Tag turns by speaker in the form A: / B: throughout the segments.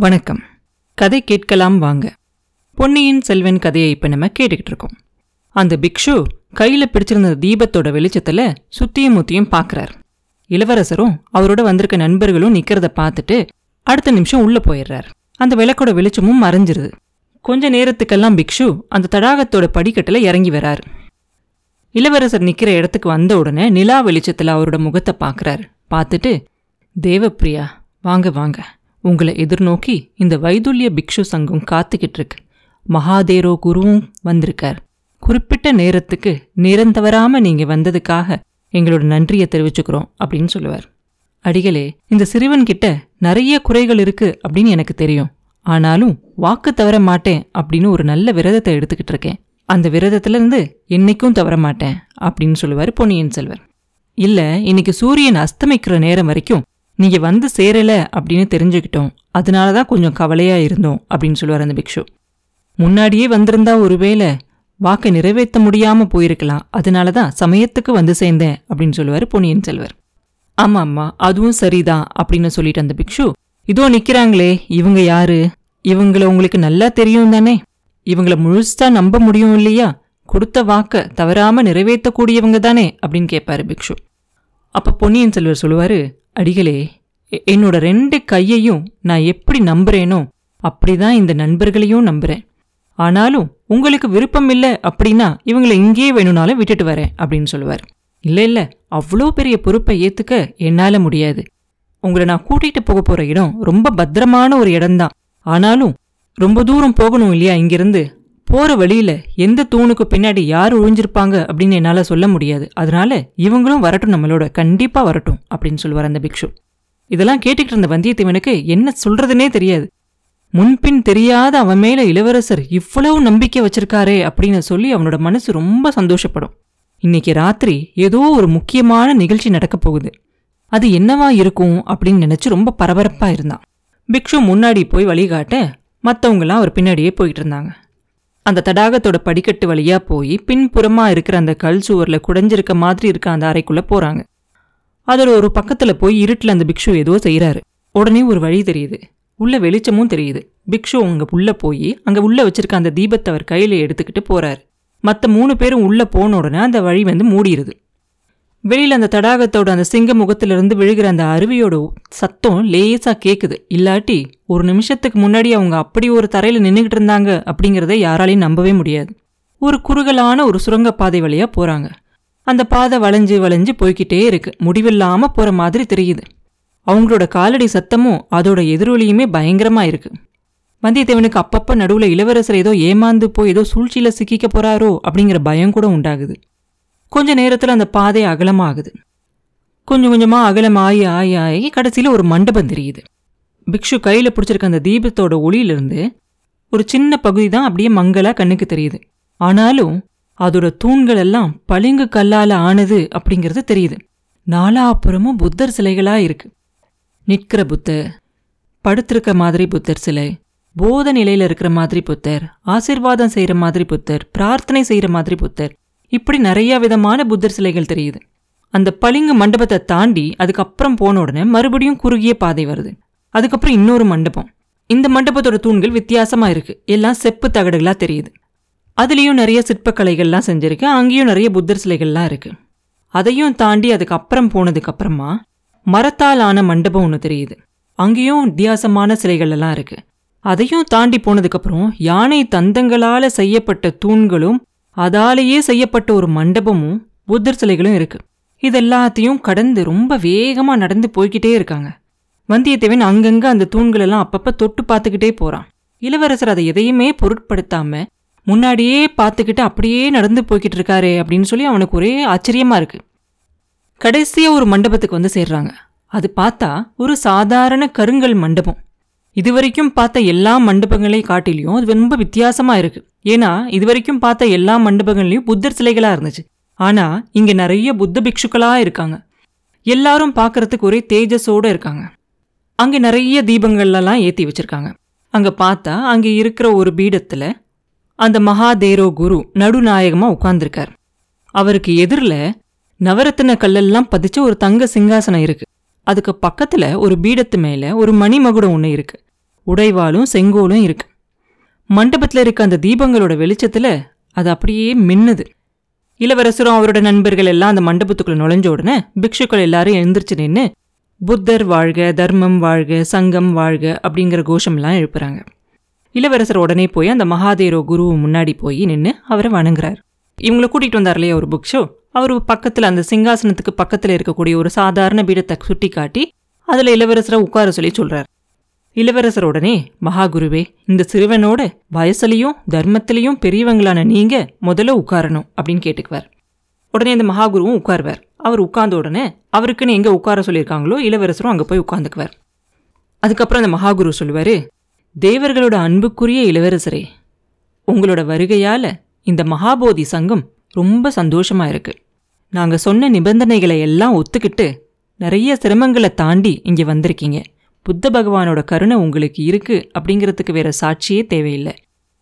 A: வணக்கம். கதை கேட்கலாம் வாங்க. பொன்னியின் செல்வன் கதையை இப்போ நம்ம கேட்டுக்கிட்டு இருக்கோம். அந்த பிக்ஷு கையில் பிடிச்சிருந்த தீபத்தோட வெளிச்சத்தில் சுத்தியும் முத்தியும் பார்க்குறார் இளவரசரும் அவரோட வந்திருக்க நண்பர்களும் நிற்கிறத பார்த்துட்டு அடுத்த நிமிஷம் உள்ளே போயிடுறார். அந்த விளக்கோட வெளிச்சமும் மறைஞ்சிருது. கொஞ்ச நேரத்துக்கெல்லாம் பிக்ஷு அந்த தடாகத்தோட படிக்கட்டில் இறங்கி வரார். இளவரசர் நிற்கிற இடத்துக்கு வந்த உடனே நிலா வெளிச்சத்தில் அவரோட முகத்தை பார்க்குறாரு பார்த்துட்டு தேவப்பிரியா வாங்க வாங்க. உங்களை எதிர்நோக்கி இந்த வைதுல்ய பிக்ஷு சங்கம் காத்துக்கிட்டு இருக்கு மகாதேரோ குருவும் வந்திருக்கார். குறிப்பிட்ட நேரத்துக்கு நேரம் தவறாம நீங்க வந்ததுக்காக எங்களோட நன்றியை தெரிவிச்சுக்கிறோம் அப்படின்னு சொல்லுவார். அடிகளே இந்த சிறுவன் கிட்ட நிறைய குறைகள் இருக்கு அப்படின்னு எனக்கு தெரியும். ஆனாலும் வாக்கு தவற மாட்டேன் அப்படின்னு ஒரு நல்ல விரதத்தை எடுத்துக்கிட்டு இருக்கேன். அந்த விரதத்துல இருந்து என்னைக்கும் தவற மாட்டேன் அப்படின்னு சொல்லுவார் பொன்னியின் செல்வர். இல்ல இன்னைக்கு சூரியன் அஸ்தமிக்கிற நேரம் வரைக்கும் நீங்க வந்து சேரல அப்படின்னு தெரிஞ்சுக்கிட்டோம். அதனால தான் கொஞ்சம் கவலையா இருந்தோம் அப்படின்னு சொல்லுவார் அந்த பிக்ஷு. முன்னாடியே வந்திருந்தா ஒருவேளை வாக்கை நிறைவேற்ற முடியாம போயிருக்கலாம். அதனால தான் சமயத்துக்கு வந்து சேர்ந்தேன் அப்படின்னு சொல்லுவார் பொன்னியின் செல்வர். ஆமா அம்மா அதுவும் சரிதான் அப்படின்னு சொல்லிட்டு அந்த பிக்ஷு. இதோ நிக்கிறாங்களே இவங்க யாரு? இவங்கள உங்களுக்கு நல்லா தெரியும் தானே? இவங்கள முழுசா நம்ப முடியும் இல்லையா? கொடுத்த வாக்க தவறாம நிறைவேற்றக்கூடியவங்க தானே? அப்படின்னு கேட்பாரு பிக்ஷு. அப்ப பொன்னியின் செல்வர் சொல்லுவாரு அடிகளே என்னோட ரெண்டு கையையும் நான் எப்படி நம்புறேனோ அப்படிதான் இந்த நண்பர்களையும் நம்புறேன். ஆனாலும் உங்களுக்கு விருப்பம் இல்லை அப்படின்னா இவங்களை இங்கேயே வேணும்னாலும் விட்டுட்டு வரேன் அப்படின்னு சொல்லுவார். இல்லை இல்லை அவ்வளோ பெரிய பொறுப்பை ஏற்றுக்க என்னால் முடியாது. உங்களை நான் கூட்டிகிட்டு போக போகிற இடம் ரொம்ப பத்திரமான ஒரு இடம்தான். ஆனாலும் ரொம்ப தூரம் போகணும் இல்லையா இங்கிருந்து? போற வழியில எந்த தூணுக்கு பின்னாடி யார் ஒழிஞ்சிருப்பாங்க அப்படின்னு என்னால சொல்ல முடியாது. அதனால இவங்களும் வரட்டும் நம்மளோட கண்டிப்பா வரட்டும் அப்படின்னு சொல்லுவார் அந்த பிக்ஷு. இதெல்லாம் கேட்டுக்கிட்டு இருந்த வந்தியத்தேவனுக்கு என்ன சொல்கிறதுனே தெரியாது. முன்பின் தெரியாத அவன் மேல இளவரசர் இவ்வளவு நம்பிக்கை வச்சிருக்காரே அப்படின்னு சொல்லி அவனோட மனசு ரொம்ப சந்தோஷப்படும். இன்னைக்கு ராத்திரி ஏதோ ஒரு முக்கியமான நிகழ்ச்சி நடக்கப் போகுது. அது என்னவா இருக்கும் அப்படின்னு நினைச்சு ரொம்ப பரபரப்பா இருந்தான். பிக்ஷு முன்னாடி போய் வழிகாட்ட மற்றவங்களாம் அவர் பின்னாடியே போயிட்டு இருந்தாங்க. அந்த தடாகத்தோட படிக்கட்டு வழியா போய் பின்புறமா இருக்கிற அந்த கல் சுவர்ல குடைஞ்சிருக்க மாதிரி இருக்க அந்த அறைக்குள்ள போறாங்க. அதோட ஒரு பக்கத்துல போய் இருட்டில் அந்த பிக்ஷு ஏதோ செய்கிறாரு உடனே ஒரு வழி தெரியுது. உள்ள வெளிச்சமும் தெரியுது. பிக்ஷு அங்க உள்ள போய் அங்க உள்ள வச்சிருக்க அந்த தீபத்தை அவர் கையில எடுத்துக்கிட்டு போறாரு. மற்ற மூணு பேரும் உள்ள போன உடனே அந்த வழி வந்து மூடிடுது வெளியில் அந்த தடாகத்தோட அந்த சிங்க முகத்திலிருந்து விழுகிற அந்த அருவியோட சத்தம் லேசாக கேட்குது இல்லாட்டி ஒரு நிமிஷத்துக்கு முன்னாடி அவங்க அப்படி ஒரு தரையில் நின்றுக்கிட்டு இருந்தாங்க அப்படிங்கிறத யாராலையும் நம்பவே முடியாது. ஒரு குறுகலான ஒரு சுரங்கப்பாதை வழியாக போகிறாங்க அந்த பாதை வளைஞ்சு வளைஞ்சு போய்க்கிட்டே இருக்கு. முடிவில்லாமல் போகிற மாதிரி தெரியுது. அவங்களோட காலடி சத்தமும் அதோட எதிரொலியுமே பயங்கரமாக இருக்கு. வந்தியத்தேவனுக்கு அப்பப்போ நடுவில் இளவரசர் ஏதோ ஏமாந்து போய் ஏதோ சூழ்ச்சியில் சிக்கிக்க போகிறாரோ அப்படிங்கிற பயம் கூட உண்டாகுது. கொஞ்ச நேரத்தில் அந்த பாதை அகலமாகுது. கொஞ்சம் கொஞ்சமாக அகலம் ஆகி ஆகி ஆகி கடைசியில் ஒரு மண்டபம் தெரியுது. பிக்ஷு கையில் பிடிச்சிருக்க அந்த தீபத்தோட ஒளியிலிருந்து ஒரு சின்ன பகுதி தான் அப்படியே மங்கலாக கண்ணுக்கு தெரியுது. ஆனாலும் அதோட தூண்கள் எல்லாம் பளிங்கு கல்லால் ஆனது அப்படிங்கிறது தெரியுது. நாலாப்புறமும் புத்தர் சிலைகளாக இருக்கு. நிற்கிற புத்தர் படுத்திருக்க மாதிரி புத்தர் சிலை போத நிலையில் இருக்கிற மாதிரி புத்தர் ஆசிர்வாதம் செய்கிற மாதிரி புத்தர் பிரார்த்தனை செய்கிற மாதிரி புத்தர் இப்படி நிறைய விதமான புத்தர் சிலைகள் தெரியுது. அந்த பளிங்கு மண்டபத்தை தாண்டி அதுக்கப்புறம் போன உடனே மறுபடியும் குறுகிய பாதை வருது. அதுக்கப்புறம் இன்னொரு மண்டபம். இந்த மண்டபத்தோட தூண்கள் வித்தியாசமா இருக்கு. எல்லாம் செப்பு தகடுகளா தெரியுது. அதுலேயும் நிறைய சிற்பக்கலைகள்லாம் செஞ்சிருக்கு. அங்கேயும் நிறைய புத்தர் சிலைகள்லாம் இருக்கு. அதையும் தாண்டி அதுக்கப்புறம் போனதுக்கு அப்புறமா மரத்தால் ஆன மண்டபம் ஒன்று தெரியுது. அங்கேயும் வித்தியாசமான சிலைகள் எல்லாம் இருக்கு. அதையும் தாண்டி போனதுக்கப்புறம் யானை தந்தங்களால செய்யப்பட்ட தூண்களும் அதாலேயே செய்யப்பட்ட ஒரு மண்டபமும் புத்தர் சிலைகளும் இருக்கு. இதெல்லாத்தையும் கடந்து ரொம்ப வேகமா நடந்து போய்கிட்டே இருக்காங்க. வந்தியத்தேவன் அங்கங்க அந்த தூண்கள் எல்லாம் அப்பப்ப தொட்டு பார்த்துக்கிட்டே போறான். இளவரசர் அதை எதையுமே பொருட்படுத்தாம முன்னாடியே பார்த்துக்கிட்டு அப்படியே நடந்து போய்கிட்டு இருக்காரே அப்படின்னு சொல்லி அவனுக்கு ஒரே ஆச்சரியமா இருக்கு. கடைசியா ஒரு மண்டபத்துக்கு வந்து சேர்றாங்க. அது பார்த்தா ஒரு சாதாரண கருங்கல் மண்டபம். இதுவரைக்கும் பார்த்த எல்லா மண்டபங்களை காட்டிலையும் அது ரொம்ப வித்தியாசமாக இருக்கு. ஏன்னா இதுவரைக்கும் பார்த்த எல்லா மண்டபங்கள்லையும் புத்தர் சிலைகளாக இருந்துச்சு. ஆனால் இங்கே நிறைய புத்த பிக்ஷுக்களாக இருக்காங்க. எல்லாரும் பார்க்கறதுக்கு ஒரே தேஜஸோட இருக்காங்க. அங்கே நிறைய தீபங்கள்லாம் ஏற்றி வச்சிருக்காங்க. அங்கே பார்த்தா அங்கே இருக்கிற ஒரு பீடத்தில் அந்த மகாதேரோ குரு நடுநாயகமாக உட்கார்ந்துருக்கார். அவருக்கு எதிரில் நவரத்தின கல்லெல்லாம் பதிச்ச ஒரு தங்க சிங்காசனம் இருக்குது அதுக்கு பக்கத்தில் ஒரு பீடத்து மேலே ஒரு மணிமகுடம் ஒன்று இருக்குது உடைவாலும் செங்கோலும் இருக்கு. மண்டபத்தில் இருக்க அந்த தீபங்களோட வெளிச்சத்தில் அது அப்படியே மின்னுது. இளவரசரும் அவரோட நண்பர்கள் எல்லாம் அந்த மண்டபத்துக்குள்ள நுழைஞ்ச உடனே பிக்ஷுக்கள் எல்லாரும் எழுந்திரிச்சு நின்று புத்தர் வாழ்க தர்மம் வாழ்க சங்கம் வாழ்க அப்படிங்கிற கோஷம்லாம் எழுப்புறாங்க. இளவரசர் உடனே போய் அந்த மகாதேரோ குரு முன்னாடி போய் நின்று அவரை வணங்குறார். இவங்களை கூட்டிகிட்டு வந்தார் இல்லையா ஒரு புக் ஷோ அவர் பக்கத்தில் அந்த சிங்காசனத்துக்கு பக்கத்தில் இருக்கக்கூடிய ஒரு சாதாரண பீடத்தை சுட்டி காட்டி அதில் இளவரசரை உட்கார சொல்லி சொல்கிறார் இளவரசர் உடனே மகாகுருவே இந்த சிறுவனோட வயசுலையும் தர்மத்திலையும் பெரியவங்களான நீங்க முதல்ல உட்காரணும் அப்படின்னு கேட்டுக்குவார். உடனே இந்த மகாகுருவும் உட்காருவார். அவர் உட்கார்ந்த உடனே அவருக்குன்னு எங்கே உட்கார சொல்லியிருக்காங்களோ இளவரசரும் அங்கே போய் உட்காந்துக்குவார். அதுக்கப்புறம் அந்த மகாகுரு சொல்லுவார் தேவர்களோட அன்புக்குரிய இளவரசரே உங்களோட வருகையால் இந்த மகாபோதி சங்கம் ரொம்ப சந்தோஷமாக இருக்கு. நாங்கள் சொன்ன நிபந்தனைகளை எல்லாம் ஒத்துக்கிட்டு நிறைய சிரமங்களை தாண்டி இங்கே வந்திருக்கீங்க. புத்த பகவானோட கருணை உங்களுக்கு இருக்கு அப்படிங்கிறதுக்கு வேற சாட்சியே தேவையில்லை.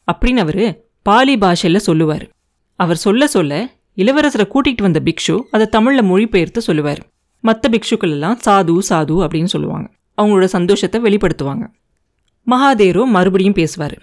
A: அப்படின்னு அவர் பாலி பாஷையில் சொல்லுவார். அவர் சொல்ல சொல்ல இளவரசரை கூட்டிகிட்டு வந்த பிக்ஷு அதை தமிழில் மொழிபெயர்த்து சொல்லுவார். மற்ற பிக்ஷுக்கள் எல்லாம் சாது சாது அப்படின்னு சொல்லுவாங்க. அவங்களோட சந்தோஷத்தை வெளிப்படுத்துவாங்க. மகாதேரோ மறுபடியும் பேசுவார்.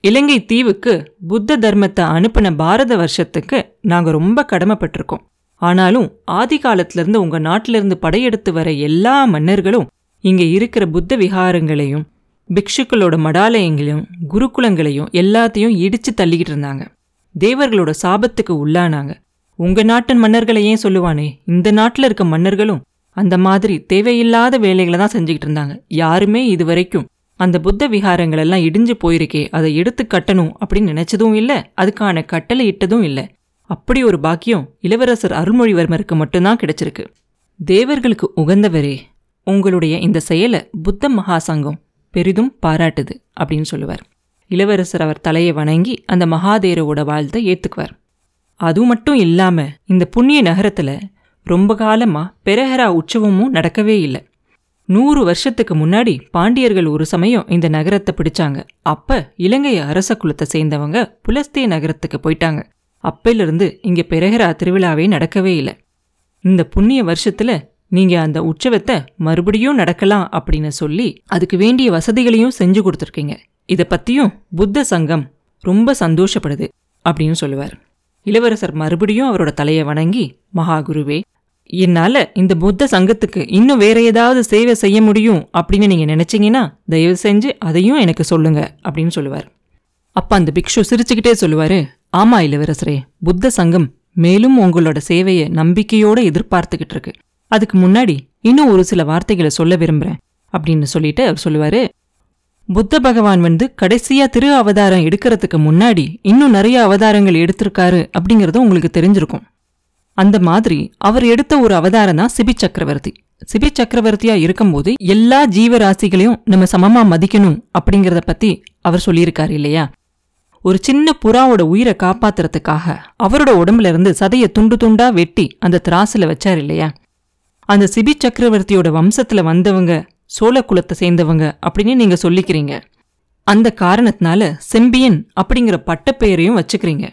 A: இலங்கை தீவுக்கு புத்த தர்மத்தை அனுப்பின பாரத வருஷத்துக்கு நாங்கள் ரொம்ப கடமைப்பட்டிருக்கோம். ஆனாலும் ஆதி காலத்திலேருந்து உங்கள் நாட்டிலிருந்து படையெடுத்து வர எல்லா மன்னர்களும் இங்கே இருக்கிற புத்த விகாரங்களையும் பிக்ஷுக்களோட மடாலயங்களையும் குருகுலங்களையும் எல்லாத்தையும் இடித்து தள்ளிக்கிட்டு இருந்தாங்க. தேவர்களோட சாபத்துக்கு உள்ளானாங்க. உங்கள் நாட்டின் மன்னர்களை ஏன் சொல்லுவானே? இந்த நாட்டில் இருக்க மன்னர்களும் அந்த மாதிரி தேவையில்லாத வேலைகளை தான் செஞ்சுக்கிட்டு இருந்தாங்க. யாருமே இது வரைக்கும் அந்த புத்த விகாரங்களெல்லாம் இடிஞ்சு போயிருக்கே அதை எடுத்து கட்டணும் அப்படின்னு நினச்சதும் இல்லை அதுக்கான கட்டளை இட்டதும் இல்லை. அப்படி ஒரு பாக்கியம் இளவரசர் அருள்மொழிவர்மருக்கு மட்டும்தான் கிடைச்சிருக்கு. தேவர்களுக்கு உகந்தவரே உங்களுடைய இந்த செயலை புத்த மகாசங்கம் பெரிதும் பாராட்டுது அப்படின்னு சொல்லுவார். இளவரசர் அவர் தலையை வணங்கி அந்த மகாதேரோட வாழ்த்தை ஏற்றுக்குவார் அது மட்டும் இல்லாமல் இந்த புண்ணிய நகரத்தில் ரொம்ப காலமாக பெரஹரா உற்சவமும் நடக்கவே இல்லை. நூறு வருஷத்துக்கு முன்னாடி பாண்டியர்கள் ஒரு சமயம் இந்த நகரத்தை பிடிச்சாங்க. அப்போ இலங்கை அரச குலத்தை சேர்ந்தவங்க புலஸ்தே நகரத்துக்கு போயிட்டாங்க. அப்பிலிருந்து இங்கே பெரஹரா திருவிழாவே நடக்கவே இல்லை. இந்த புண்ணிய வருஷத்தில் நீங்க அந்த உற்சவத்தை மறுபடியும் நடக்கலாம் அப்படின்னு சொல்லி அதுக்கு வேண்டிய வசதிகளையும் செஞ்சு கொடுத்துருக்கீங்க. இதை பத்தியும் புத்த சங்கம் ரொம்ப சந்தோஷப்படுது அப்படின்னு சொல்லுவார். இளவரசர் மறுபடியும் அவரோட தலையை வணங்கி மகாகுருவே என்னால் இந்த புத்த சங்கத்துக்கு இன்னும் வேற ஏதாவது சேவை செய்ய முடியும் அப்படின்னு நீங்கள் நினச்சிங்கன்னா தயவு செஞ்சு அதையும் எனக்கு சொல்லுங்க அப்படின்னு சொல்லுவார். அப்போ அந்த பிக்ஷு சிரிச்சுக்கிட்டே சொல்லுவாரு ஆமாம் இளவரசரே புத்த சங்கம் மேலும் உங்களோட சேவையை நம்பிக்கையோடு எதிர்பார்த்துக்கிட்டு இருக்கு. அதுக்கு முன்னாடி இன்னும் ஒரு சில வார்த்தைகளை சொல்ல விரும்புறேன் அப்படின்னு சொல்லிட்டு அவர் சொல்லுவாரு. புத்த பகவான் வந்து கடைசியா திரு அவதாரம் எடுக்கிறதுக்கு முன்னாடி இன்னும் நிறைய அவதாரங்கள் எடுத்திருக்காரு அப்படிங்கறது உங்களுக்கு தெரிஞ்சிருக்கும். அந்த மாதிரி அவர் எடுத்த ஒரு அவதாரம் தான் சிபி சக்கரவர்த்தி. சிபி சக்கரவர்த்தியா இருக்கும்போது எல்லா ஜீவராசிகளையும் நம்ம சமமா மதிக்கணும் அப்படிங்கறத பத்தி அவர் சொல்லியிருக்காரு இல்லையா? ஒரு சின்ன புறாவோட உயிரை காப்பாத்துறதுக்காக அவரோட உடம்புல இருந்து சதையை துண்டு துண்டா வெட்டி அந்த திராசுல வச்சார் இல்லையா? அந்த சிபி சக்கரவர்த்தியோட வம்சத்துல வந்தவங்க சோழ குலத்தை சேர்ந்தவங்க அப்படின்னு நீங்க சொல்லிக்கிறீங்க. அந்த காரணத்தினால செம்பியன் அப்படிங்கிற பட்டப்பெயரையும் வச்சுக்கிறீங்க.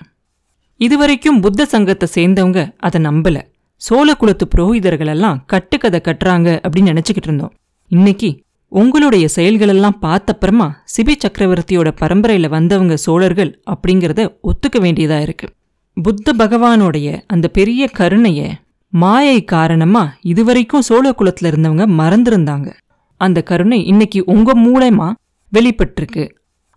A: இதுவரைக்கும் புத்த சங்கத்தை சேர்ந்தவங்க அதை நம்பல. சோழ குலத்து புரோகிதர்கள் எல்லாம் கட்டுக்கதை கட்டுறாங்க அப்படின்னு நினச்சிக்கிட்டு இருந்தோம். இன்னைக்கு உங்களுடைய செயல்களெல்லாம் பார்த்தப்புறமா சிபி சக்கரவர்த்தியோட பரம்பரையில் வந்தவங்க சோழர்கள் அப்படிங்கிறத ஒத்துக்க வேண்டியதாக இருக்கு. புத்த பகவானோடைய அந்த பெரிய கருணையை மாயை காரணமா இதுவரைக்கும் சோழ குலத்துல இருந்தவங்க மறந்திருந்தாங்க. அந்த கருணை இன்னைக்கு உங்க மூலயமா வெளிப்பட்டிருக்கு.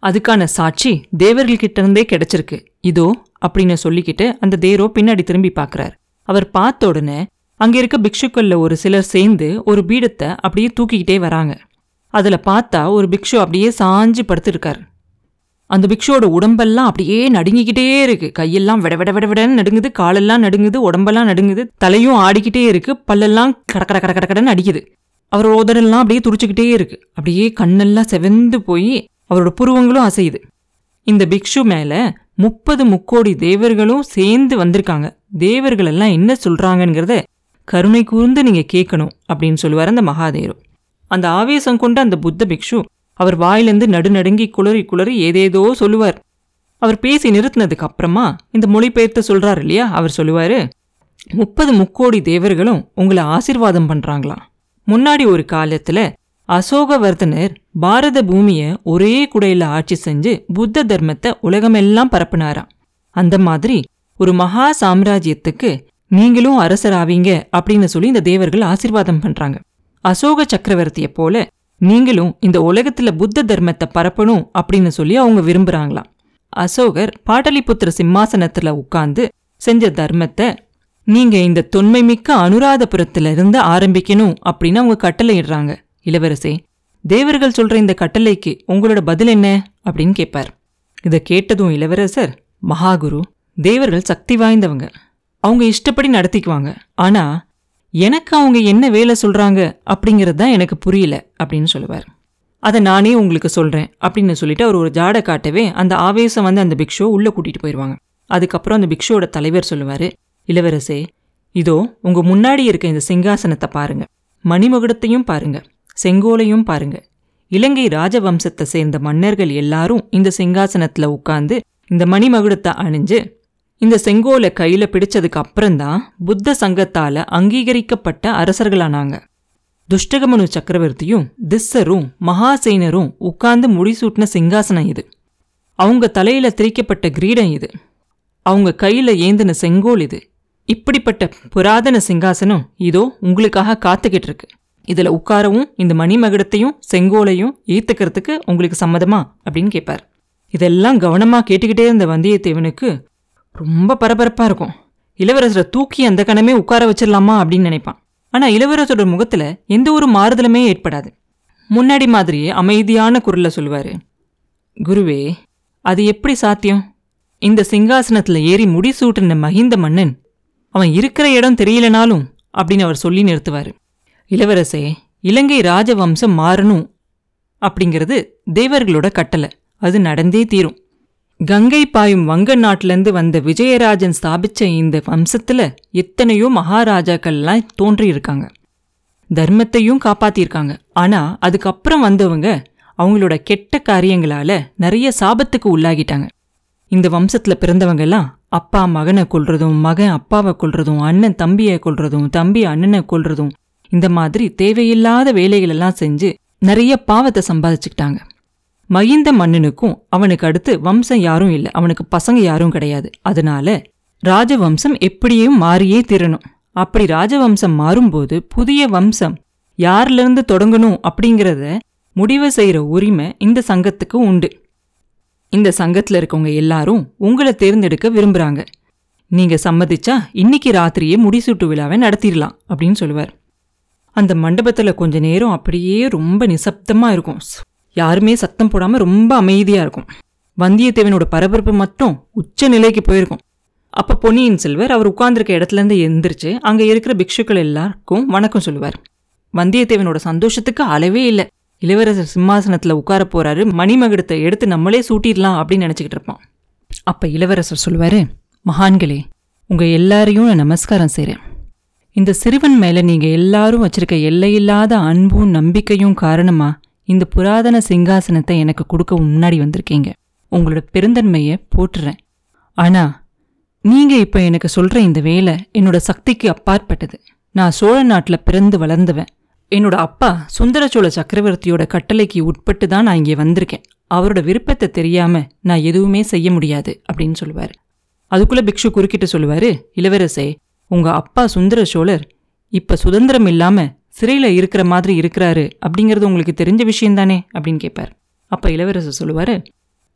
A: அதுக்கான சாட்சி தேவர்கள்கிட்ட இருந்தே கிடைச்சிருக்கு. இதோ அப்படின்னு சொல்லிக்கிட்டு அந்த தேரோ பின்னாடி திரும்பி பார்க்கறார் அவர் பார்த்த உடனே அங்க இருக்க பிக்ஷுக்கள்ல ஒரு சிலர் சேர்ந்து ஒரு பீடத்தை அப்படியே தூக்கிக்கிட்டே வராங்க. அதுல பார்த்தா ஒரு பிக்ஷு அப்படியே சாஞ்சு படுத்திருக்காரு. அந்த பிக்ஷுவோட உடம்பெல்லாம் அப்படியே நடுங்கிக்கிட்டே இருக்கு. கையெல்லாம் விட விட விட விடன்னு நடுங்குது காலெல்லாம் நடுங்குது உடம்பெல்லாம் நடுங்குது தலையும் ஆடிக்கிட்டே இருக்கு பல்லெல்லாம் கடக்கட கட கடன்னு அடிக்குது. அவரோட உதடெல்லாம் அப்படியே துடிச்சுக்கிட்டே இருக்கு. அப்படியே கண்ணெல்லாம் செவந்து போய் அவரோட புருவங்களும் அசையுது. இந்த பிக்ஷு மேல முப்பது முக்கோடி தேவர்களும் சேர்ந்து வந்திருக்காங்க. தேவர்கள் எல்லாம் என்ன சொல்கிறாங்கங்கிறத கருணை கூர்ந்து நீங்க கேட்கணும் அப்படின்னு சொல்லுவார் அந்த மகாதேவர் அந்த ஆவேசம் கொண்ட அந்த புத்த பிக்ஷு அவர் வாயிலிருந்து நடுநடுங்கி குளறி குளறி ஏதேதோ சொல்லுவார். அவர் பேசி நிறுத்தினதுக்கு அப்புறமா இந்த மொழிபெயர்த்து சொல்றாரு இல்லையா? அவர் சொல்லுவாரு முப்பது முக்கோடி தேவர்களும் உங்களை ஆசிர்வாதம் பண்றாங்களாம். முன்னாடி ஒரு காலத்துல அசோகவர்தனர் பாரத பூமியை ஒரே குடையில ஆட்சி செஞ்சு புத்த தர்மத்தை உலகமெல்லாம் பரப்புனாராம். அந்த மாதிரி ஒரு மகா சாம்ராஜ்யத்துக்கு நீங்களும் அரசராவீங்க அப்படின்னு சொல்லி இந்த தேவர்கள் ஆசீர்வாதம் பண்றாங்க. அசோக சக்கரவர்த்தியை போல நீங்களும் இந்த உலகத்துல புத்த தர்மத்தை பரப்பணும் அப்படின்னு சொல்லி அவங்க விரும்புறாங்களாம். அசோகர் பாடலிபுத்திர சிம்மாசனத்துல உட்கார்ந்து செஞ்ச தர்மத்தை நீங்க இந்த தொன்மை மிக்க அனுராதபுரத்துல இருந்து ஆரம்பிக்கணும் அப்படின்னு அவங்க கட்டளையிடுறாங்க. இளவரசே தேவர்கள் சொல்ற இந்த கட்டளைக்கு உங்களோட பதில் என்ன? அப்படின்னு கேட்பார் இதை கேட்டதும் இளவரசர் மகாகுரு தேவர்கள் சக்தி வாய்ந்தவங்க. அவங்க இஷ்டப்படி நடத்திக்குவாங்க. ஆனா எனக்கு அவங்க என்ன வேலை சொல்கிறாங்க அப்படிங்கிறது தான் எனக்கு புரியல அப்படின்னு சொல்லுவார். அதை நானே உங்களுக்கு சொல்கிறேன் அப்படின்னு சொல்லிட்டு அவர் ஒரு ஜாடை காட்டவே அந்த ஆவேசம் வந்து அந்த பிக்ஷோ உள்ளே கூட்டிகிட்டு போயிடுவாங்க அதுக்கப்புறம் அந்த பிக்ஷோட தலைவர் சொல்லுவார் இளவரசே இதோ உங்கள் முன்னாடி இருக்க இந்த சிங்காசனத்தை பாருங்கள் மணிமகுடத்தையும் பாருங்கள் செங்கோலையும் பாருங்க. இலங்கை ராஜவம்சத்தை சேர்ந்த மன்னர்கள் எல்லாரும் இந்த சிங்காசனத்தில் உட்கார்ந்து இந்த மணிமகுடத்தை அணிஞ்சு இந்த செங்கோலை கையில பிடிச்சதுக்கு அப்புறம்தான் புத்த சங்கத்தால அங்கீகரிக்கப்பட்ட அரசர்களானாங்க. துஷ்டகமனு சக்கரவர்த்தியும் திஸ்ஸரும் மகாசேனரும் உட்கார்ந்து முடிசூட்டின சிங்காசனம் இது. அவங்க தலையில திரிக்கப்பட்ட கிரீடம் இது. அவங்க கையில ஏந்தின செங்கோல் இது. இப்படிப்பட்ட புராதன சிங்காசனம் இதோ உங்களுக்காக காத்துக்கிட்டு இருக்கு. இதுல உட்காரவும் இந்த மணிமகுடத்தையும் செங்கோலையும் ஈர்த்துக்கிறதுக்கு உங்களுக்கு சம்மதமா? அப்படின்னு கேட்பார் இதெல்லாம் கவனமா கேட்டுக்கிட்டே இருந்த வந்தியத்தேவனுக்கு ரொம்ப பரபரப்பாக இருக்கும். இளவரசரை தூக்கி அந்த கணமே உட்கார வச்சிடலாமா அப்படின்னு நினைப்பான். ஆனால் இளவரசரோட முகத்தில் எந்த ஒரு மாறுதலுமே ஏற்படாது. முன்னாடி மாதிரியே அமைதியான குரலில் சொல்லுவார் குருவே அது எப்படி சாத்தியம்? இந்த சிங்காசனத்தில் ஏறி முடிசூட்டின மகிந்த மன்னன் அவன் இருக்கிற இடம் தெரியலனாலும் அப்படின்னு அவர் சொல்லி நிறுத்துவார். இளவரசே இலங்கை ராஜவம்சம் மாறணும் அப்படிங்கிறது தேவர்களோட கட்டளை. அது நடந்தே தீரும். கங்கை பாயும் வங்க நாட்டிலேருந்து வந்த விஜயராஜன் ஸ்தாபிச்ச இந்த வம்சத்தில் எத்தனையோ மகாராஜாக்கள்லாம் தோன்றியிருக்காங்க. தர்மத்தையும் காப்பாற்றியிருக்காங்க ஆனால் அதுக்கப்புறம் வந்தவங்க அவங்களோட கெட்ட காரியங்களால நிறைய சாபத்துக்கு உள்ளாகிட்டாங்க. இந்த வம்சத்தில் பிறந்தவங்கெல்லாம் அப்பா மகனை கொல்றதும் மகன் அப்பாவை கொல்றதும் அண்ணன் தம்பியை கொள்றதும் தம்பி அண்ணனை கொள்றதும் இந்த மாதிரி தேவையில்லாத வேலைகளெல்லாம் செஞ்சு நிறைய பாவத்தை சம்பாதிச்சுக்கிட்டாங்க. மகிந்த மன்னனுக்கும் அவனுக்கு அடுத்து வம்சம் யாரும் இல்லை. அவனுக்கு பசங்க யாரும் கிடையாது. அதனால ராஜவம்சம் எப்படியும் மாறியே திரணும். அப்படி ராஜவம்சம் மாறும்போது புதிய வம்சம் யாரிலிருந்து தொடங்கணும் அப்படிங்கிறத முடிவு செய்கிற உரிமை இந்த சங்கத்துக்கு உண்டு. இந்த சங்கத்தில் இருக்கவங்க எல்லாரும் உங்களை தேர்ந்தெடுக்க விரும்புகிறாங்க நீங்கள் சம்மதிச்சா இன்னைக்கு ராத்திரியே முடிசூட்டு விழாவை நடத்திடலாம் அப்படின்னு சொல்லுவார். அந்த மண்டபத்தில் கொஞ்ச நேரம் அப்படியே ரொம்ப நிசப்தமாக இருக்கும். யாருமே சத்தம் போடாமல் ரொம்ப அமைதியாக இருக்கும். வந்தியத்தேவனோட பரபரப்பு மட்டும் உச்ச நிலைக்கு போயிருக்கும். அப்போ பொன்னியின் செல்வர் அவர் உட்கார்ந்துருக்க இடத்துலேருந்து எந்திரிச்சு இருக்கிற பிக்ஷுக்கள் எல்லாருக்கும் வணக்கம் சொல்லுவார். வந்தியத்தேவனோட சந்தோஷத்துக்கு அளவே இல்லை. இளவரசர் சிம்மாசனத்தில் உட்கார போகிறாரு மணிமகுடத்தை எடுத்து நம்மளே சூட்டிடலாம் அப்படின்னு நினச்சிக்கிட்டு இருப்பான். அப்போ இளவரசர் சொல்லுவார் மகான்களே உங்கள் எல்லாரையும் நான் நமஸ்காரம் செய்கிறேன் இந்த சிறுவன் மேலே நீங்கள் எல்லாரும் வச்சுருக்க எல்லையில்லாத அன்பும் நம்பிக்கையும் காரணமாக இந்த புராதன சிங்காசனத்தை எனக்கு கொடுக்க முன்னாடி வந்திருக்கீங்க. உங்களோட பெருந்தன்மையை போட்டுறேன் ஆனா நீங்க இப்ப எனக்கு சொல்ற இந்த வேலை என்னோட சக்திக்கு அப்பாற்பட்டது. நான் சோழ நாட்டில் பிறந்து வளர்ந்துவேன். என்னோட அப்பா சுந்தரச்சோழ சக்கரவர்த்தியோட கட்டளைக்கு உட்பட்டு தான் நான் இங்கே வந்திருக்கேன். அவரோட விருப்பத்தை தெரியாம நான் எதுவுமே செய்ய முடியாது அப்படின்னு சொல்லுவார். அதுக்குள்ள பிக்ஷு குறுக்கிட்டு சொல்லுவாரு இளவரசே உங்க அப்பா சுந்தர சோழர் இப்ப சுதந்திரம் இல்லாம சிறையில் இருக்கிற மாதிரி இருக்கிறாரு அப்படிங்கிறது உங்களுக்கு தெரிஞ்ச விஷயந்தானே அப்படின்னு கேட்பார் அப்போ இளவரசர் சொல்லுவார்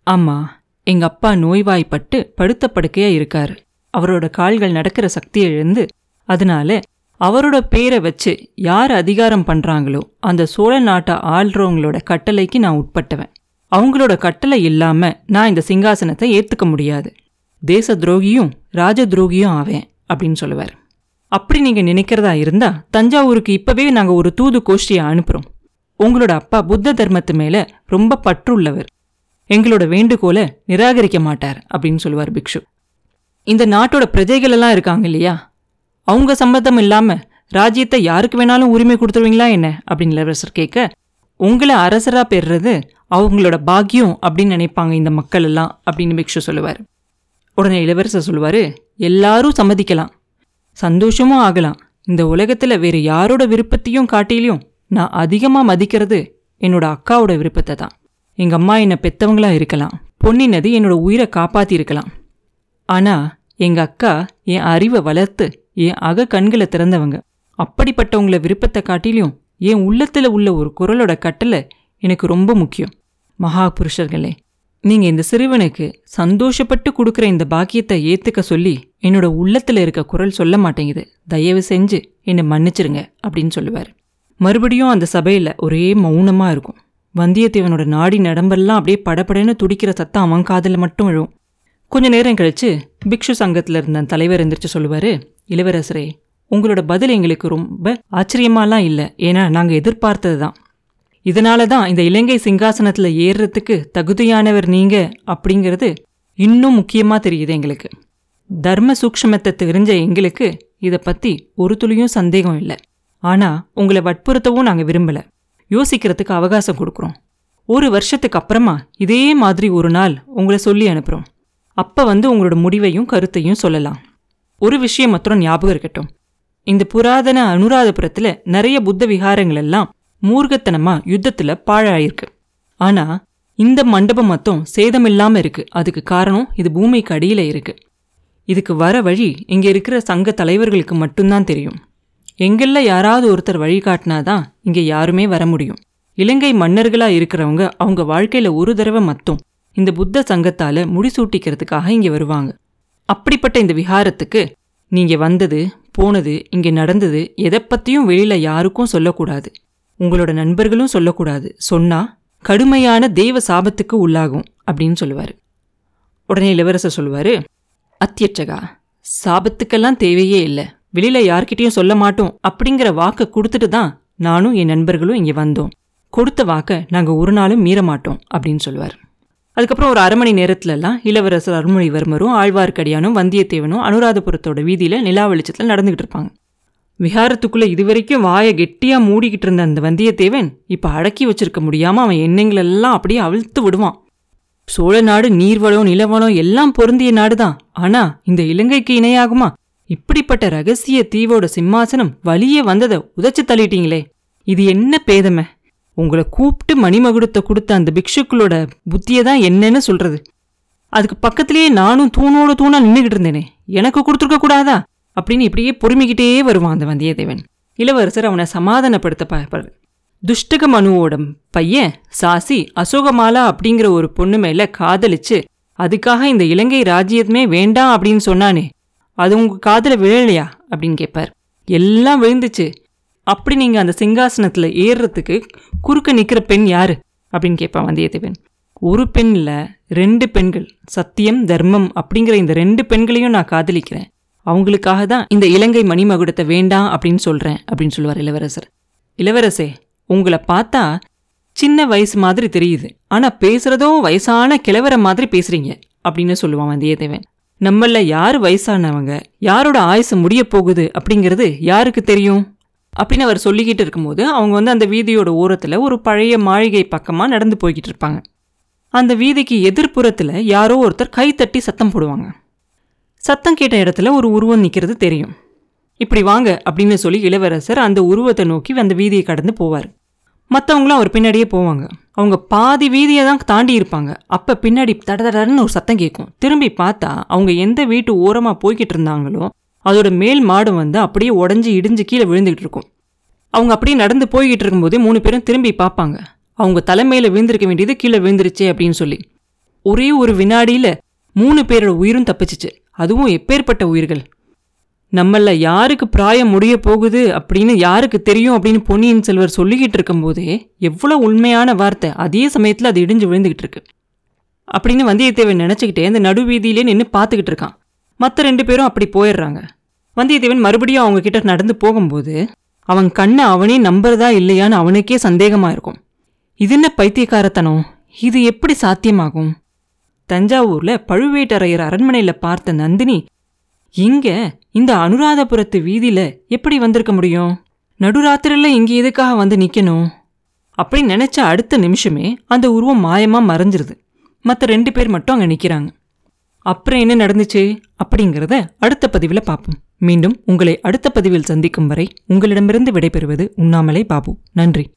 A: ஆமாம் எங்கள் அப்பா நோய்வாய்ப்பட்டு படுத்த படுக்கையாக இருக்கார். அவரோட கால்கள் நடக்கிற சக்தியை இழந்து அதனால அவரோட பேரை வச்சு யார் அதிகாரம் பண்ணுறாங்களோ அந்த சோழ நாட்டை ஆள்றவங்களோட கட்டளைக்கு நான் உட்பட்டவன். அவங்களோட கட்டளை இல்லாமல் நான் இந்த சிங்காசனத்தை ஏற்றுக்க முடியாது. தேச துரோகியும் ராஜ துரோகியும் ஆவேன் அப்படின்னு சொல்லுவார். அப்படி நீங்க நினைக்கிறதா இருந்தா தஞ்சாவூருக்கு இப்பவே நாங்க ஒரு தூது கோஷ்டியை அனுப்புறோம். உங்களோட அப்பா புத்த தர்மத்து மேல ரொம்ப பற்றுள்ளவர். எங்களோட வேண்டுகோளை நிராகரிக்க மாட்டார் அப்படின்னு சொல்லுவார் பிக்ஷு. இந்த நாட்டோட பிரஜைகள் எல்லாம் இருக்காங்க இல்லையா? அவங்க சம்மதம் இல்லாம ராஜ்யத்தை யாருக்கு வேணாலும் உரிமை கொடுத்துருவீங்களா என்ன? அப்படின்னு இளவரசர் கேட்க உங்களை அரசரா பெறுறது அவங்களோட பாக்கியம் அப்படின்னு நினைப்பாங்க இந்த மக்கள் எல்லாம் அப்படின்னு பிக்ஷு சொல்லுவார். உடனே இளவரசர் சொல்லுவாரு எல்லாரும் சம்மதிக்கலாம். சந்தோஷமும் ஆகலாம். இந்த உலகத்தில் வேறு யாரோட விருப்பத்தையும் காட்டிலையும் நான் அதிகமாக மதிக்கிறது என்னோட அக்காவோட விருப்பத்தை தான். எங்கள் அம்மா என்னை பெத்தவங்களா இருக்கலாம். பொன்னி நதி என்னோட உயிரை காப்பாற்றியிருக்கலாம் ஆனால் எங்கள் அக்கா என் அறிவை வளர்த்து என் அக கண்களை திறந்தவங்க. அப்படிப்பட்டவங்கள விருப்பத்தை காட்டிலையும் என் உள்ளத்தில் உள்ள ஒரு குரலோட கட்டளை எனக்கு ரொம்ப முக்கியம். மகா புருஷர்களே நீங்க இந்த சிறுவனுக்கு சந்தோஷப்பட்டு கொடுக்குற இந்த பாக்கியத்தை ஏத்துக்க சொல்லி என்னோட உள்ளத்துல இருக்க குரல் சொல்ல மாட்டேங்குது. தயவு செஞ்சு என்னை மன்னிச்சிருங்க அப்படின்னு சொல்லுவார். மறுபடியும் அந்த சபையில ஒரே மௌனமா இருக்கும். வந்தியத்தேவனோட நாடி நடம்பெல்லாம் அப்படியே படபடன்னு துடிக்கிற சத்தம் அவன் காதில் மட்டும் விழும். கொஞ்ச நேரம் கழிச்சு பிக்ஷு சங்கத்தில் இருந்த தலைவர் எந்திரிச்சு சொல்லுவார் இளவரசரே உங்களோட பதில் எங்களுக்கு ரொம்ப ஆச்சரியமாலாம் இல்லை. ஏன்னா நாங்கள் எதிர்பார்த்தது தான் இதனால தான் இந்த இலங்கை சிங்காசனத்தில் ஏறுறதுக்கு தகுதியானவர் நீங்க அப்படிங்கிறது இன்னும் முக்கியமாக தெரியுது எங்களுக்கு. தர்ம சூக்ஷ்மத்தை தெரிஞ்ச எங்களுக்கு இதை பற்றி ஒரு துளியும் சந்தேகம் இல்லை. ஆனால் உங்களை வற்புறுத்தவும் நாங்கள் விரும்பல. யோசிக்கிறதுக்கு அவகாசம் கொடுக்குறோம். ஒரு வருஷத்துக்கு அப்புறமா இதே மாதிரி ஒரு நாள் உங்களை சொல்லி அனுப்புகிறோம் அப்போ வந்து உங்களோட முடிவையும் கருத்தையும் சொல்லலாம். ஒரு விஷயம் மாத்திரம் ஞாபகம் இருக்கட்டும். இந்த புராதன அனுராதபுரத்தில் நிறைய புத்த விகாரங்கள் எல்லாம் மூர்கத்தனமாக யுத்தத்துல பாழாயிருக்கு. ஆனா இந்த மண்டபம் மட்டும் சேதமில்லாம இருக்கு. அதுக்கு காரணம் இது பூமிக்கு அடியில இருக்கு. இதுக்கு வர வழி இங்க இருக்கிற சங்க தலைவர்களுக்கு மட்டும்தான் தெரியும். எங்கெல்ல யாராவது ஒருத்தர் வழிகாட்டினாதான் இங்க யாருமே வர முடியும். இலங்கை மன்னர்களா இருக்கிறவங்க அவங்க வாழ்க்கையில ஒரு தடவை மட்டும் இந்த புத்த சங்கத்தால முடிசூட்டிக்கிறதுக்காக இங்க வருவாங்க. அப்படிப்பட்ட இந்த விஹாரத்துக்கு நீங்க வந்தது போனது இங்கே நடந்தது எதை பற்றியும் வெளியில யாருக்கும் சொல்லக்கூடாது. உங்களோட நண்பர்களும் சொல்லக்கூடாது. சொன்னா கடுமையான தெய்வ சாபத்துக்கு உள்ளாகும் அப்படின்னு சொல்லுவார். உடனே இளவரசர் சொல்லுவார் அத்தியட்சகா சாபத்துக்கெல்லாம் தேவையே இல்லை. வெளியில் யார்கிட்டையும் சொல்ல மாட்டோம். அப்படிங்கிற வாக்கை கொடுத்துட்டு தான் நானும் என் நண்பர்களும் இங்கே வந்தோம். கொடுத்த வாக்கை நாங்கள் ஒரு நாளும் மீற மாட்டோம் அப்படின்னு சொல்லுவார். அதுக்கப்புறம் ஒரு அரை மணி நேரத்துலலாம் இளவரசர் அருள்மொழிவர்மரும் ஆழ்வார்க்கடியானும் வந்தியத்தேவனும் அனுராதபுரத்தோட வீதியில் நிலா வெளிச்சத்தில் நடந்துகிட்டு இருப்பாங்க. விஹாரத்துக்குள்ள இதுவரைக்கும் வாயை கெட்டியா மூடிக்கிட்டு இருந்த அந்த வந்தியத்தேவன் இப்ப அடக்கி வச்சிருக்க முடியாம அவன் எண்ணங்களெல்லாம் அப்படியே அவிழ்த்து விடுவான். சோழ நாடு நீர்வளம் நிலவளம் எல்லாம் பொருந்திய நாடுதான். ஆனா இந்த இலங்கைக்கு இணையாகுமா? இப்படிப்பட்ட ரகசிய தீவோட சிம்மாசனம் வழியே வந்ததை உதைச்சு தள்ளிட்டீங்களே. இது என்ன பேதமை? உங்களை கூப்பிட்டு மணிமகுடத்தை கொடுத்த அந்த பிக்ஷுக்களோட புத்தியை தான் என்னன்னு சொல்றது. அதுக்கு பக்கத்திலேயே நானும் தூணோட தூணா நின்றுகிட்டு இருந்தேனே. எனக்கு கொடுத்துருக்க கூடாதா? அப்படின்னு இப்படியே பொறுமிக்கிட்டே வருவான் அந்த வந்தியத்தேவன். இளவரசர் அவனை சமாதானப்படுத்த பார்ப்பாரு. துஷ்டக மனுவோட பையன் சாசி அசோகமாலா அப்படிங்கிற ஒரு பொண்ணு மேல காதலிச்சு அதுக்காக இந்த இலங்கை ராஜ்யமே வேண்டாம் அப்படின்னு சொன்னானே அது உங்க காதில் விழலையா? அப்படின்னு கேட்பார். எல்லாம் விழுந்துச்சு. அப்படி நீங்க அந்த சிங்காசனத்துல ஏறுறதுக்கு குறுக்க நிக்கிற பெண் யாரு? அப்படின்னு கேட்பான் வந்தியத்தேவன். ஒரு பெண்ணில் ரெண்டு பெண்கள் சத்தியம் தர்மம் அப்படிங்கிற இந்த ரெண்டு பெண்களையும் நான் காதலிக்கிறேன். அவங்களுக்காக தான் இந்த இலங்கை மணிமகுடத்தை வேண்டாம் அப்படின்னு சொல்கிறேன் அப்படின்னு சொல்லுவார் இளவரசர். இளவரசே உங்களை பார்த்தா சின்ன வயசு மாதிரி தெரியுது. ஆனால் பேசுகிறதும் வயசான கிழவர மாதிரி பேசுகிறீங்க அப்படின்னு சொல்லுவான் வந்தியத்தேவன். நம்மள யார் வயசானவங்க? யாரோட ஆயுசு முடிய போகுது அப்படிங்கிறது யாருக்கு தெரியும்? அப்படின்னு அவர் சொல்லிக்கிட்டு இருக்கும்போது அவங்க வந்து அந்த வீதியோட ஓரத்தில் ஒரு பழைய மாளிகை பக்கமாக நடந்து போய்கிட்டு இருப்பாங்க. அந்த வீதிக்கு எதிர்ப்புறத்தில் யாரோ ஒருத்தர் கைத்தட்டி சத்தம் போடுவாங்க. சத்தம் கேட்ட இடத்துல ஒரு உருவம் நிற்கிறது தெரியும். இப்படி வாங்க அப்படின்னு சொல்லி இளவரசர் அந்த உருவத்தை நோக்கி அந்த வீதியை கடந்து போவார். மற்றவங்களும் அவர் பின்னாடியே போவாங்க. அவங்க பாதி வீதியை தான் தாண்டி இருப்பாங்க. அப்போ பின்னாடி தடதடன்னு ஒரு சத்தம் கேட்கும். திரும்பி பார்த்தா அவங்க எந்த வீட்டு ஓரமாக போய்கிட்டு இருந்தாங்களோ அதோட மேல் மாடு வந்து அப்படியே உடஞ்சி இடிஞ்சு கீழே விழுந்துகிட்டு இருக்கும். அவங்க அப்படியே நடந்து போய்கிட்டு இருக்கும்போதே மூணு பேரும் திரும்பி பார்ப்பாங்க. அவங்க தலைமையில் விழுந்திருக்க வேண்டியது கீழே விழுந்துருச்சே அப்படின்னு சொல்லி. ஒரே ஒரு வினாடியில் மூணு பேரோட உயிரும் தப்பிச்சிச்சு. அதுவும் எப்பேற்பட்ட உயிர்கள்? நம்மள யாருக்கு பிராயம் முடிய போகுது அப்படின்னு யாருக்கு தெரியும் அப்படின்னு பொன்னியின் செல்வர் சொல்லிக்கிட்டு இருக்கும்போதே எவ்வளோ உண்மையான வார்த்தை. அதே சமயத்தில் அது இடிஞ்சு விழுந்துகிட்டு இருக்கு. அப்படின்னு வந்தியத்தேவன் நினச்சிக்கிட்டே அந்த நடுவீதியிலே நின்று பார்த்துக்கிட்டு இருக்கான். மற்ற ரெண்டு பேரும் அப்படி போயிடுறாங்க. வந்தியத்தேவன் மறுபடியும் அவங்க கிட்ட நடந்து போகும்போது அவன் கண்ணை அவனே நம்புறதா இல்லையான்னு அவனுக்கே சந்தேகமாக இருக்கும். இது என்ன பைத்தியக்காரத்தனம்? இது எப்படி சாத்தியமாகும்? தஞ்சாவூர்ல பழுவேட்டரையர் அரண்மனையில பார்த்த நந்தினி இங்க இந்த அனுராதபுரத்து வீதியில எப்படி வந்திருக்க முடியும்? நடுராத்திரில இங்க எதுக்காக வந்து நிக்கணும்? அப்படி நினைச்ச அடுத்த நிமிஷமே அந்த உருவம் மாயமா மறைஞ்சிருது. மற்ற ரெண்டு பேர் மட்டும் அங்க நிக்கிறாங்க. அப்புறம் என்ன நடந்துச்சு? அப்படிங்கிறத அடுத்த பதிவில் பார்ப்போம். மீண்டும் உங்களை அடுத்த பதிவில் சந்திக்கும் வரை உங்களிடமிருந்து விடைபெறுவது உண்ணாமலே பாபு. நன்றி.